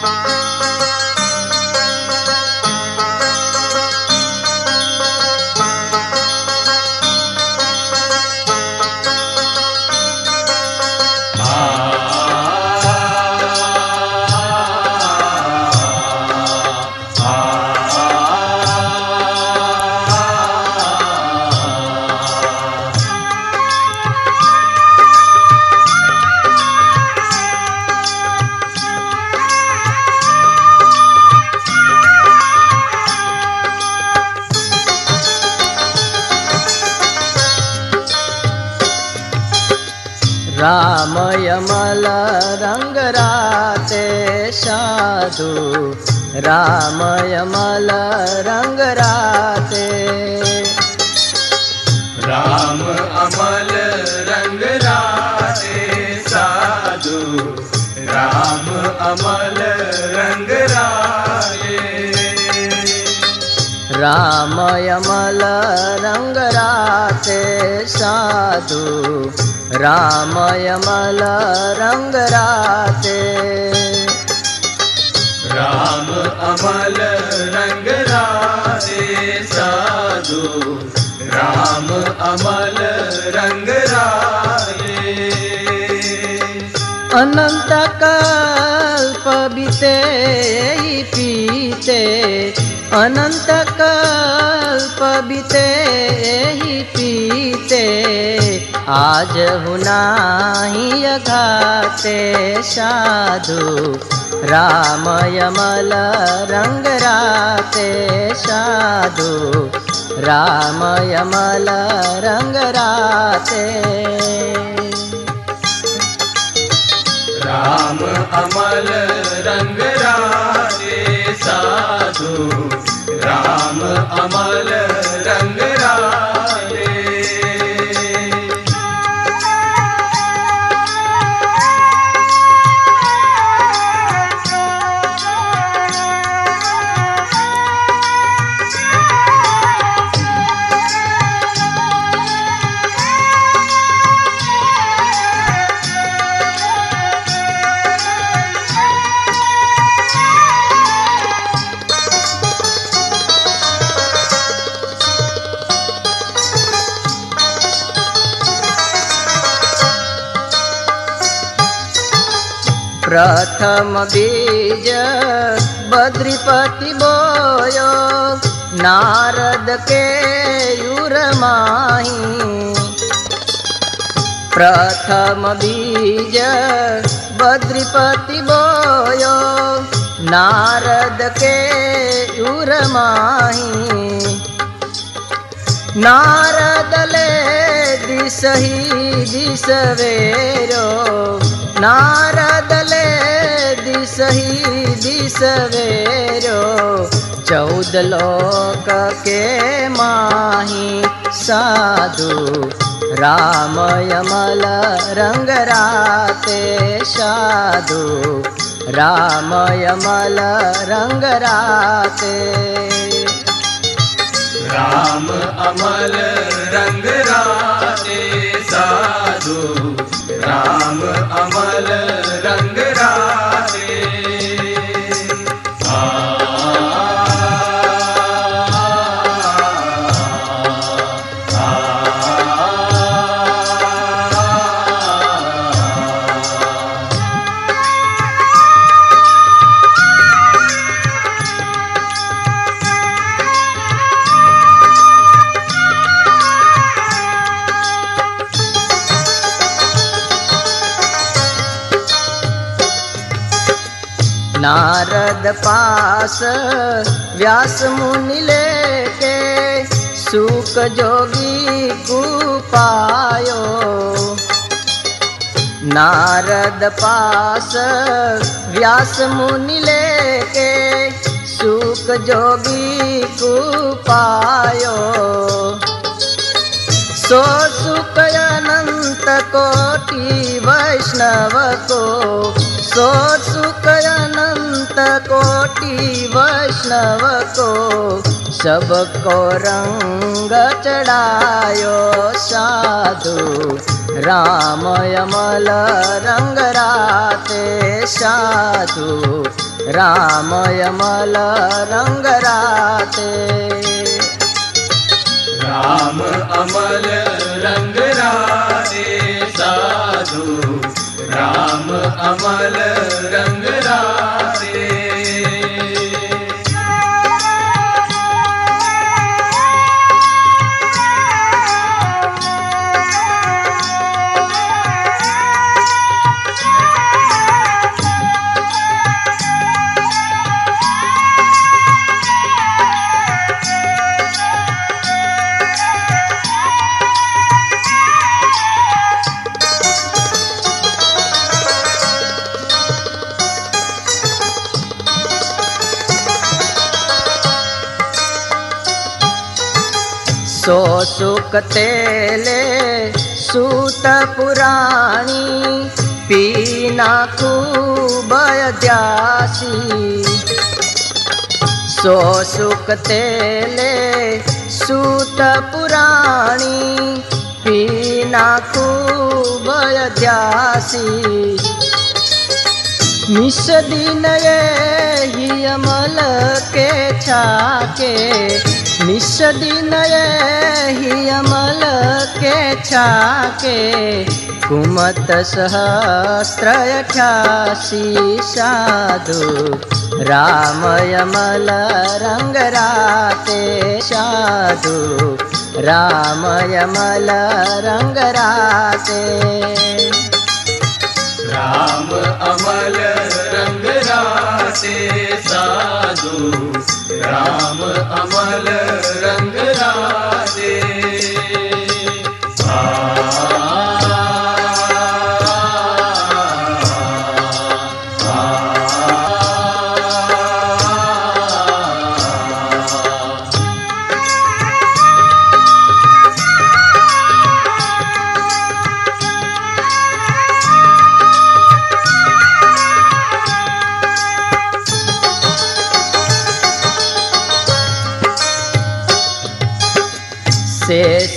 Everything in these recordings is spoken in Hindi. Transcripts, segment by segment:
Música रामयमल रङ्गराते साधु। रामयमल रङ्गराते राम अमल रंग राते साधु। राम अमल रंग राये रामयमल रङ्गराते साधु। रामयमल रङ्गराते राम अमल रंग राते साधु। राम अमल रंग राये अनंत कल्प बीते ही पीते। अनंत कल्प बीते ही पीते। आज हुनाही घाते साधु। रामयमल रंगराते साधु। रामयमल रंगराते राम अमल रंग राते साधु। राम अमल प्रथम बीज बद्रिपति बोयो। नारद के युर प्रथम बीज बद्रिपति बोयो। नारद के युर माही। नारदले दिसही दिसवेरो नारदले दिसही दिसवेरो चौद लोक के माही साधु। रामयमल रंगराते साधु। राम यमल रंग रंगराते राम अमल रंग राते साधु। राम अमल रंग राते पास, व्यास मुनि लेके सुख जोगी कुपायो नारद पास, व्यास मुनि लेके सुख जोगी कुपायो सो सुख अनंत कोटि वैष्णव को कोटि वैष्णव को सबको रंग चढ़ायो साधु। राम यमल रंग राते साधु। रामयमल रंग राते राम अमल रंग राते राम अमल रंग सो सुख तेले सूत पुराणी, पीना खूब द्यासी सो सुख तेले सूत पुराणी, पीना खूब द्यासी निस दिन ये ही अमल के छाके ही अमल के छाके कुमत सहस्त्र अठासी साधु रामयमल रंग राते साधु रामयमल रंग राते राम अमल रंग राते राम अमल शेष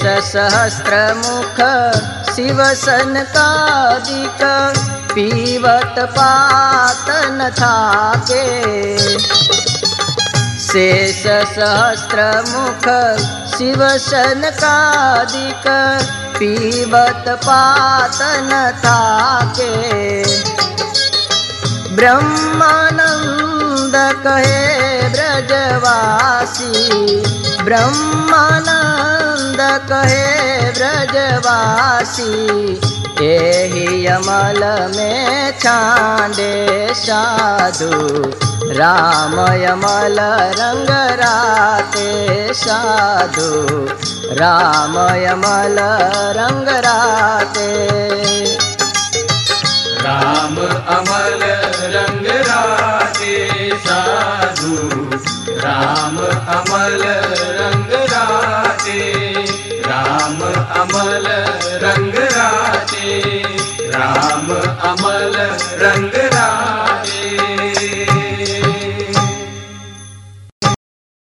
शिव सनकादिक पीवत पातन थाके। शेष सहस्त्र मुख शिव सनकादिक पीवत पातन थाके। ब्रह्मानंद कहे ब्रजवासी ब्रह्मानंद कहे, ब्रजवासी, एहि अमल में छांडे साधु। राम यमल रंग राते साधु। राम यमल रंग राते। राम अमल रंग राते साधु। राम अमल रंग राते अमल रंग राजे राम अमल रंग